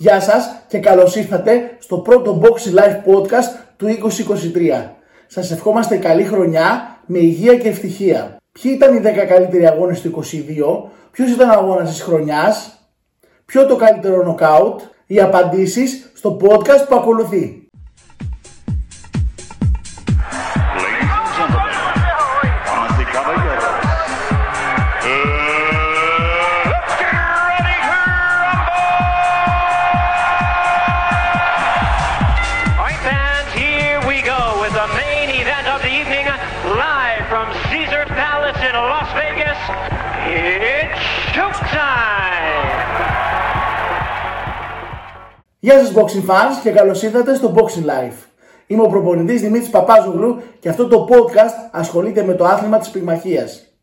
Γεια σας και καλώς ήρθατε στο πρώτο Boxing Live Podcast του 2023. Σας ευχόμαστε καλή χρονιά με υγεία και ευτυχία. Ποιοι ήταν οι 10 καλύτεροι αγώνες του 2022, ποιος ήταν ο αγώνας της χρονιάς, ποιο το καλύτερο νοκάουτ, οι απαντήσεις στο podcast που ακολουθεί. Γεια σας boxing fans και καλώς ήρθατε στο Boxing Life. Είμαι ο προπονητής Δημήτρης Παπάζογλου και αυτό το podcast ασχολείται με το άθλημα της πυγμαχίας.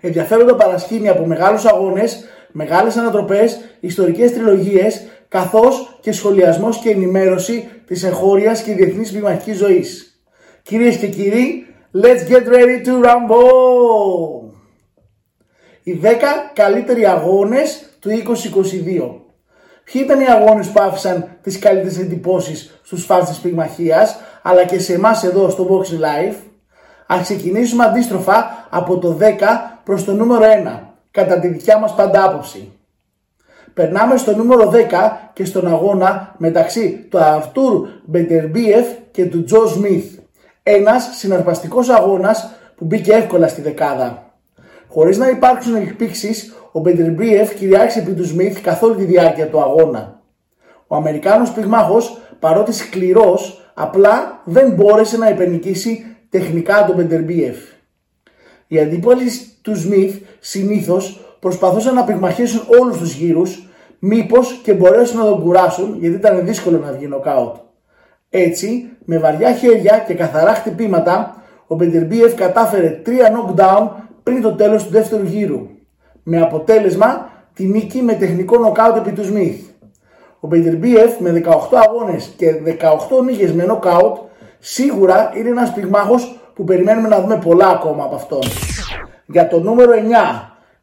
Ενδιαφέροντα παρασκήνια από μεγάλους αγώνες, μεγάλες ανατροπές, ιστορικές τριλογίες, καθώς και σχολιασμός και ενημέρωση της εγχώριας και διεθνής πυγμαχικής ζωής. Κυρίες και κύριοι, let's get ready to rumble! Οι 10 καλύτεροι αγώνες του 2022. Ποιοι ήταν οι αγώνες που άφησαν τις καλύτερες εντυπώσεις στους φans της πυγμαχίας, αλλά και σε εμάς εδώ στο Boxing Life. Ας ξεκινήσουμε αντίστροφα από το 10 προς το νούμερο 1, κατά τη δικιά μας πάντα άποψη. Περνάμε στο νούμερο 10 και στον αγώνα μεταξύ του Αρτούρ Μπετερμπίεφ και του Τζο Σμιθ. Ένας συναρπαστικός αγώνας που μπήκε εύκολα στη δεκάδα. Χωρίς να υπάρξουν εκπίξεις, ο Μπεντρεμπίεφ κυριάρχησε επί του Σμιθ καθ' όλη τη διάρκεια του αγώνα. Ο Αμερικάνος πυγμάχος, παρότι σκληρός, απλά δεν μπόρεσε να υπερνικήσει τεχνικά τον Μπεντρεμπίεφ. Οι αντίπαλοι του Σμιθ συνήθως προσπαθούσαν να πυγμαχίσουν όλους τους γύρους, μήπως και μπορέσουν να τον κουράσουν γιατί ήταν δύσκολο να βγει νοκάουτ. Έτσι, με βαριά χέρια και καθαρά χτυπήματα, ο Μπεντερμπίεφ κατάφερε 3 knockdown πριν το τέλος του δεύτερου γύρου με αποτέλεσμα τη νίκη με τεχνικό νοκάουτ επί του Σμιθ. Ο Μπίεφ με 18 αγώνες και 18 νίκες με νοκάουτ σίγουρα είναι ένας πυγμάχος που περιμένουμε να δούμε πολλά ακόμα από αυτόν. Για το νούμερο 9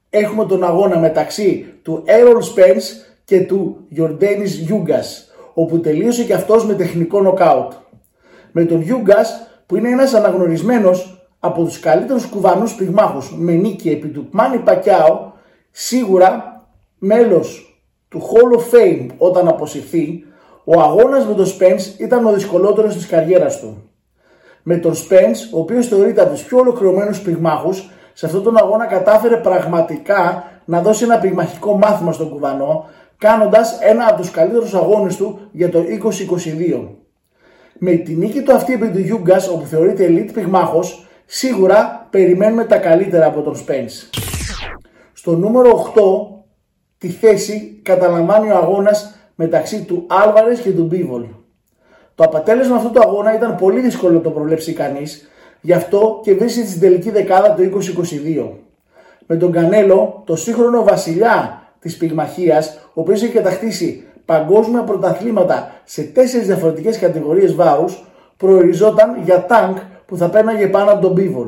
έχουμε τον αγώνα μεταξύ του Errol Spence και του Γιορτένης Γιούγκας όπου τελείωσε και αυτός με τεχνικό νοκάουτ. Με τον Γιούγκας που είναι ένας αναγνωρισμένος από τους καλύτερους κουβανούς πυγμάχους με νίκη επί του Μάνι Πακιάο σίγουρα μέλος του Hall of Fame όταν αποσυρθεί ο αγώνας με τον Spence ήταν ο δυσκολότερος της καριέρας του. Με τον Spence, ο οποίος θεωρείται από τους πιο ολοκληρωμένους πυγμάχους, σε αυτόν τον αγώνα κατάφερε πραγματικά να δώσει ένα πυγμαχικό μάθημα στον κουβανό, κάνοντας ένα από τους καλύτερους αγώνες του για το 2022. Με τη νίκη του αυτή επί του Γιούγκας, όπου θεωρείται elite πυγμάχος, σίγουρα περιμένουμε τα καλύτερα από τον Spence. Στο νούμερο 8 τη θέση καταλαμβάνει ο αγώνας μεταξύ του Άλβαρες και του Μπίβολ. Το αποτέλεσμα αυτού του αγώνα ήταν πολύ δύσκολο να το προβλέψει κανείς, γι' αυτό και βρίσκεται στην τελική δεκάδα του 2022. Με τον Κανέλο, το σύγχρονο βασιλιά της πυγμαχίας, ο οποίος έχει κατακτήσει παγκόσμια πρωταθλήματα σε τέσσερις διαφορετικές κατηγορίες βάρους, προοριζόταν για τάγκ που θα πέρναγε πάνω από τον Μπίβολ.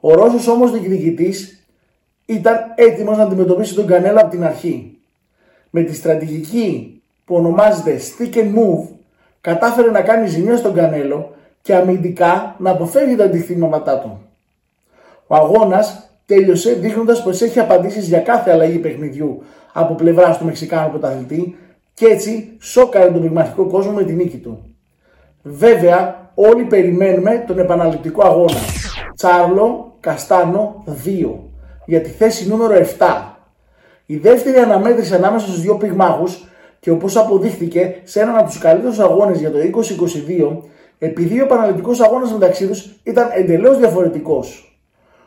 Ο Ρώσος όμως διεκδικητής ήταν έτοιμος να αντιμετωπίσει τον Κανέλα από την αρχή. Με τη στρατηγική που ονομάζεται stick and move κατάφερε να κάνει ζημιά στον Κανέλο και αμυντικά να αποφεύγει τα αντιθύματά του. Ο αγώνας τέλειωσε δείχνοντας πως έχει απαντήσεις για κάθε αλλαγή παιχνιδιού από πλευρά του Μεξικάνου πρωταθλητή και έτσι σόκαρε τον πυγμαχικό κόσμο με την νίκη του. Βέβαια όλοι περιμένουμε τον επαναληπτικό αγώνα. Τσάρλο Καστάνο 2 για τη θέση νούμερο 7. Η δεύτερη αναμέτρηση ανάμεσα στους δύο πυγμάχους και όπως αποδείχθηκε σε έναν από τους καλύτερους αγώνες για το 2022 επειδή ο επαναληπτικός αγώνας μεταξύ τους ήταν εντελώς διαφορετικός.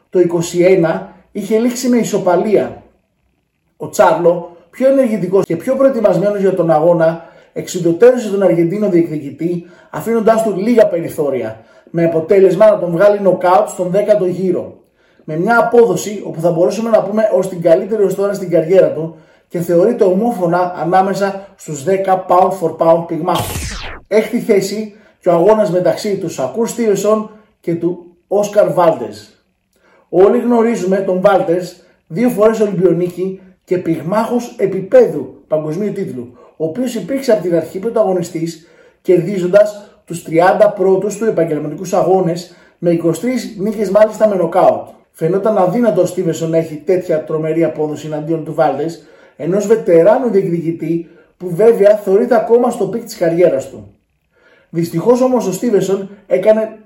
Το 21 είχε λήξει με ισοπαλία. Ο Τσάρλο, πιο ενεργητικός και πιο προετοιμασμένος για τον αγώνα, εξυντοτέρωσε τον Αργεντίνο διεκδικητή, αφήνοντάς του λίγα περιθώρια, με αποτέλεσμα να τον βγάλει νοκάουτ στον 10ο γύρο. Με μια απόδοση όπου θα μπορούσαμε να πούμε ως την καλύτερη ως τώρα στην καριέρα του και θεωρείται ομόφωνα ανάμεσα στους 10 pound for pound πυγμάχους. Έχει θέση και ο αγώνας μεταξύ του Σακούρ Στίβεσον και του Όσκαρ Βάλτες. Όλοι γνωρίζουμε τον Βάλτες, δύο φορές Ολυμπιονίκη και πυγμάχος επίπεδου παγκοσμίου τίτλου, ο οποίος υπήρξε από την αρχή πρωταγωνιστής κερδίζοντας τους 30 πρώτους του επαγγελματικούς αγώνες με 23 νίκες μάλιστα με νοκάουτ. Φαινόταν αδύνατο ο Στίβεσον να έχει τέτοια τρομερή απόδοση εναντίον του Βάλτες, ενός βετεράνου διεκδικητή που βέβαια θεωρείται ακόμα στο peak της καριέρας του. Δυστυχώς όμως ο Στίβενσον έκανε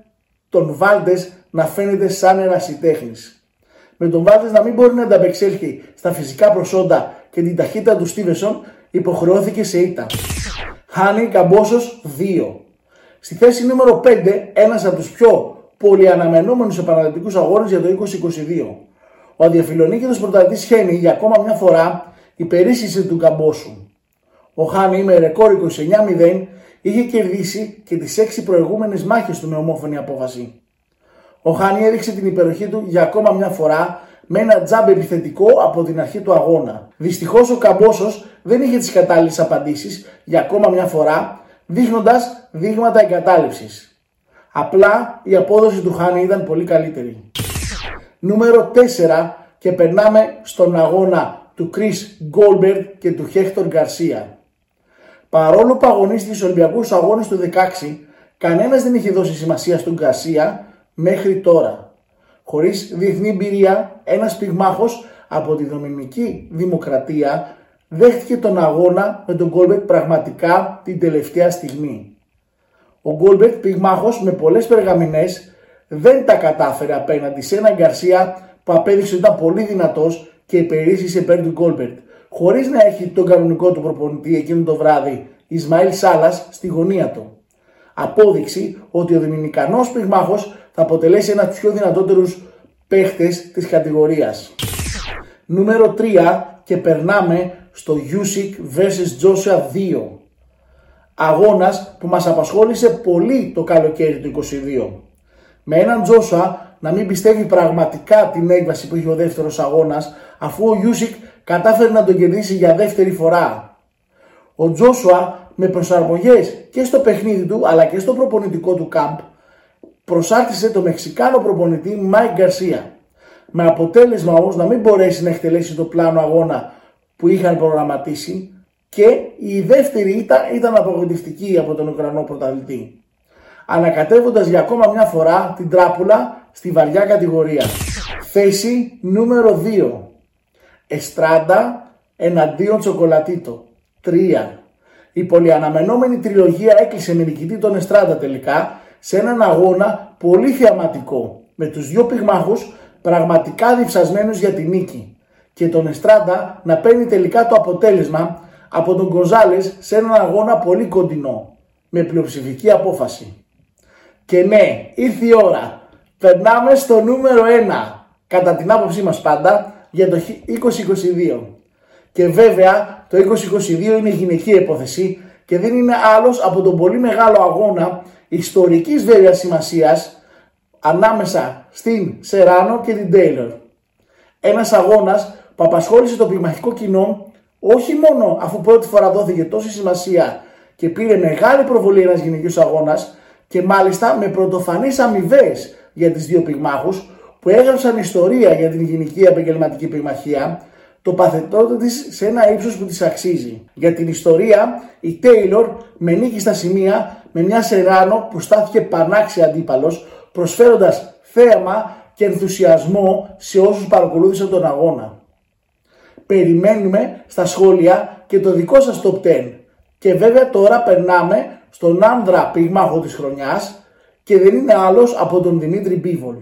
τον Βαλντές να φαίνεται σαν ερασιτέχνη. Με τον Βαλντές να μην μπορεί να ανταπεξέλθει στα φυσικά προσόντα και την ταχύτητα του Στίβενσον, υποχρεώθηκε σε ήττα. Χέινι Καμπόσος 2. Στη θέση νούμερο 5, ένας από τους πιο πολυαναμενόμενους επαναληπτικούς αγώνες για το 2022. Ο αδιαφιλονίκητος πρωταθλητής Χέινι για ακόμα μια φορά υπερίσχυσε του Καμπόσου. Ο Χάνι με ρεκόρ 29-0 είχε κερδίσει και τις 6 προηγούμενες μάχες του με ομόφωνη απόφαση. Ο Χάνι έδειξε την υπεροχή του για ακόμα μια φορά με ένα τζάμπ επιθετικό από την αρχή του αγώνα. Δυστυχώς ο Καμπόσος δεν είχε τις κατάλληλες απαντήσεις για ακόμα μια φορά, δείχνοντας δείγματα εγκατάλειψης. Απλά η απόδοση του Χάνι ήταν πολύ καλύτερη. Νούμερο 4 και περνάμε στον αγώνα του Chris Goldberg και του Hector Garcia. Παρόλο που αγωνίστηκε στους Ολυμπιακούς Αγώνες του 16, κανένας δεν είχε δώσει σημασία στον Garcia μέχρι τώρα. Χωρίς διεθνή εμπειρία, ένας πυγμάχος από τη Δομινική Δημοκρατία δέχτηκε τον αγώνα με τον Κόλμπερτ πραγματικά την τελευταία στιγμή. Ο Κόλμπερτ, πυγμάχος με πολλές περγαμηνές, δεν τα κατάφερε απέναντι σε έναν Γκαρσία που απέδειξε ότι ήταν πολύ δυνατός και υπερίσχυσε υπέρ του Κόλμπερτ, χωρίς να έχει τον κανονικό του προπονητή εκείνο το βράδυ, Ισμαήλ Σάλας, στη γωνία του. Απόδειξη ότι ο Δομινικανός πυγμάχος θα αποτελέσει ένα από τους πιο δυνατότερους παίχτες της κατηγορίας. Νούμερο 3 και περνάμε στο Usyk vs Joshua 2 αγώνας που μας απασχόλησε πολύ το καλοκαίρι του 22. Με έναν Τζόσουα να μην πιστεύει πραγματικά την έκβαση που είχε ο δεύτερος αγώνας αφού ο Ούσικ κατάφερε να τον κερδίσει για δεύτερη φορά. Ο Τζόσουα με προσαρμογές και στο παιχνίδι του αλλά και στο προπονητικό του κάμπ προσάρτησε το Μεξικάνο προπονητή Μάικ Γκαρσία. Με αποτέλεσμα όμως να μην μπορέσει να εκτελέσει το πλάνο αγώνα που είχαν προγραμματίσει και η δεύτερη ήττα ήταν απογοητευτική από τον Ουκρανό πρωταθλητή. Ανακατεύοντας για ακόμα μια φορά την τράπουλα στη βαριά κατηγορία. Θέση νούμερο 2. Εστράντα εναντίον Τσοκολατίτο. 3. Η πολυαναμενόμενη τριλογία έκλεισε με νικητή τον Εστράντα τελικά σε έναν αγώνα πολύ θεαματικό με τους δυο πυγμάχους πραγματικά διψασμένους για τη νίκη και τον Εστράντα να παίρνει τελικά το αποτέλεσμα από τον Γκοζάλες σε έναν αγώνα πολύ κοντινό με πλειοψηφική απόφαση. Και ναι, ήρθε η ώρα. Περνάμε στο νούμερο 1 κατά την άποψή μας πάντα για το 2022. Και βέβαια το 2022 είναι γυναική υπόθεση και δεν είναι άλλος από τον πολύ μεγάλο αγώνα ιστορικής βέβαια σημασίας ανάμεσα στην Σεράνο και την Τέιλορ. Ένας αγώνας που απασχόλησε το πυγμαχικό κοινό όχι μόνο αφού πρώτη φορά δόθηκε τόση σημασία και πήρε μεγάλη προβολή ένας γυναικείος αγώνας και μάλιστα με πρωτοφανείς αμοιβές για τις δύο πυγμάχους που έγραψαν ιστορία για την γυναική επαγγελματική πυγμαχία το παθετό της σε ένα ύψος που της αξίζει. Για την ιστορία η Τέιλορ με νίκη στα σημεία με μια Σεράνο που στάθηκε πανάξια αντίπαλος προσφέροντας θέαμα και ενθουσιασμό σε όσους παρακολούθησαν τον αγώνα περιμένουμε στα σχόλια και το δικό σας top 10. Και βέβαια τώρα περνάμε στον άνδρα πυγμάχο της χρονιάς και δεν είναι άλλος από τον Δημήτρη Μπίβολ.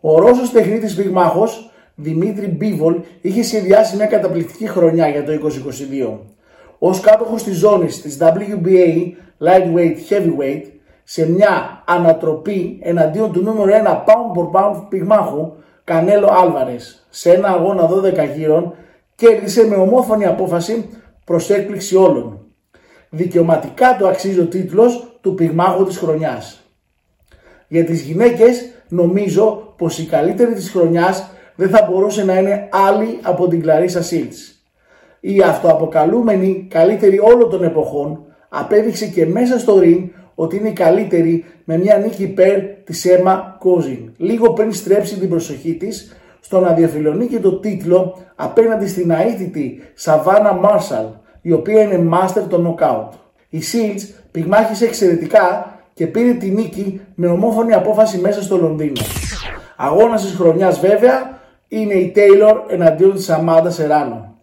Ο Ρώσος τεχνίτης πυγμάχος Δημήτρη Μπίβολ είχε σχεδιάσει μια καταπληκτική χρονιά για το 2022. Ως κάτοχος της ζώνης της WBA Lightweight Heavyweight σε μια ανατροπή εναντίον του νούμερο 1 pound for pound πυγμάχου Κανέλο Άλβαρες σε ένα αγώνα 12 γύρων κέρδισε με ομόφωνη απόφαση προς έκπληξη όλων. Δικαιωματικά το αξίζει ο τίτλος του πυγμάχου της χρονιάς. Για τις γυναίκες νομίζω πως η καλύτερη της χρονιάς δεν θα μπορούσε να είναι άλλη από την Κλαρίσα Σίλτς. Η αυτοαποκαλούμενη καλύτερη όλων των εποχών απέδειξε και μέσα στο ring ότι είναι η καλύτερη με μια νίκη υπέρ της Έμα Κόζιν. Λίγο πριν στρέψει την προσοχή της στο να διαφιλονεί και το τίτλο απέναντι στην αίτητη Σαβάνα Μάρσαλ, η οποία είναι master το knockout. Η Shields πυγμάχησε εξαιρετικά και πήρε τη νίκη με ομόφωνη απόφαση μέσα στο Λονδίνο. Αγώνας της χρονιάς βέβαια είναι η Taylor εναντίον της Αμάντα Σεράνο.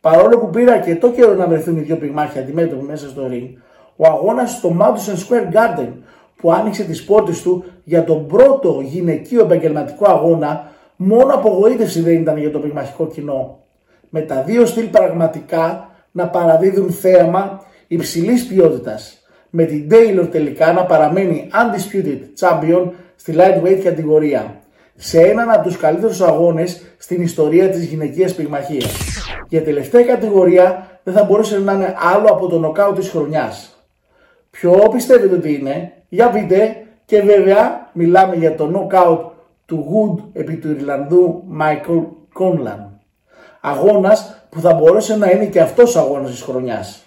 Παρόλο που πήρα και το καιρό να βρεθούν οι δύο πυγμάχοι αντιμέτωποι μέσα στο ring, ο αγώνας στο Madison Square Garden που άνοιξε τις πόρτες του για τον πρώτο γυναικείο επαγγελματικό αγώνα μόνο απογοήτευση δεν ήταν για το πυγμαχικό κοινό. Με τα δύο στυλ πραγματικά να παραδίδουν θέαμα υψηλής ποιότητας με την Taylor τελικά να παραμένει undisputed champion στη lightweight κατηγορία σε έναν από τους καλύτερους αγώνες στην ιστορία της γυναικείας πυγμαχίας. Για τελευταία κατηγορία δεν θα μπορούσε να είναι άλλο από το νοκάου της χρονιάς. Ποιο πιστεύετε ότι είναι, για πείτε και βέβαια μιλάμε για το νοκάουτ του Wood επί του Ιρλανδού Michael Conlan. Αγώνας που θα μπορούσε να είναι και αυτός ο αγώνας της χρονιάς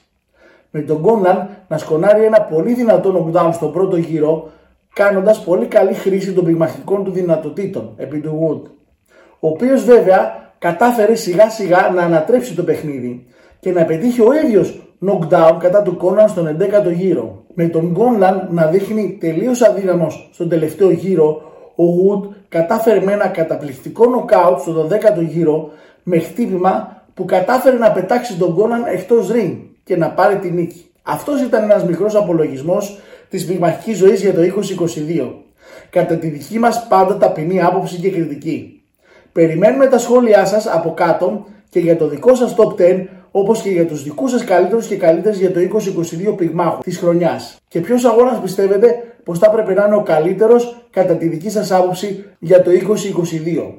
με τον Κόνλαν να σκονάρει ένα πολύ δυνατό knockdown στο πρώτο γύρο, κάνοντας πολύ καλή χρήση των πυγμαχικών του δυνατοτήτων επί του Wood. Ο οποίος βέβαια κατάφερε σιγά σιγά να ανατρέψει το παιχνίδι και να πετύχει ο ίδιος knockdown κατά του Κόνλαν στον 11ο γύρο. Με τον Κόνλαν να δείχνει τελείως αδύναμος στον τελευταίο γύρο, ο Wood κατάφερε με ένα καταπληκτικό knockout στον 12ο γύρο με χτύπημα που κατάφερε να πετάξει τον Κόνλαν εκτός ring και να πάρει τη νίκη. Αυτός ήταν ένας μικρός απολογισμός της πυγμαχικής ζωής για το 2022. Κατά τη δική μας πάντα ταπεινή άποψη και κριτική. Περιμένουμε τα σχόλιά σας από κάτω και για το δικό σας top 10 όπως και για τους δικούς σας καλύτερους και καλύτερες για το 2022 πυγμάχου της χρονιάς. Και ποιος αγώνας πιστεύετε πως θα έπρεπε να είναι ο καλύτερος κατά τη δική σας άποψη για το 2022.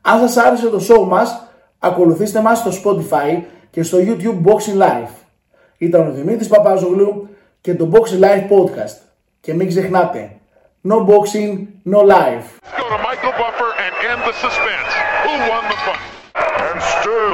Αν σας άρεσε το show μας, ακολουθήστε μας στο Spotify και στο YouTube Boxing Live. Ήταν ο Δημήτρης Παπάζογλου και το Boxing Live Podcast. Και μην ξεχνάτε, no boxing, no life. Go to Michael Buffer and end the suspense. Who won the fight? And still. Congratulations.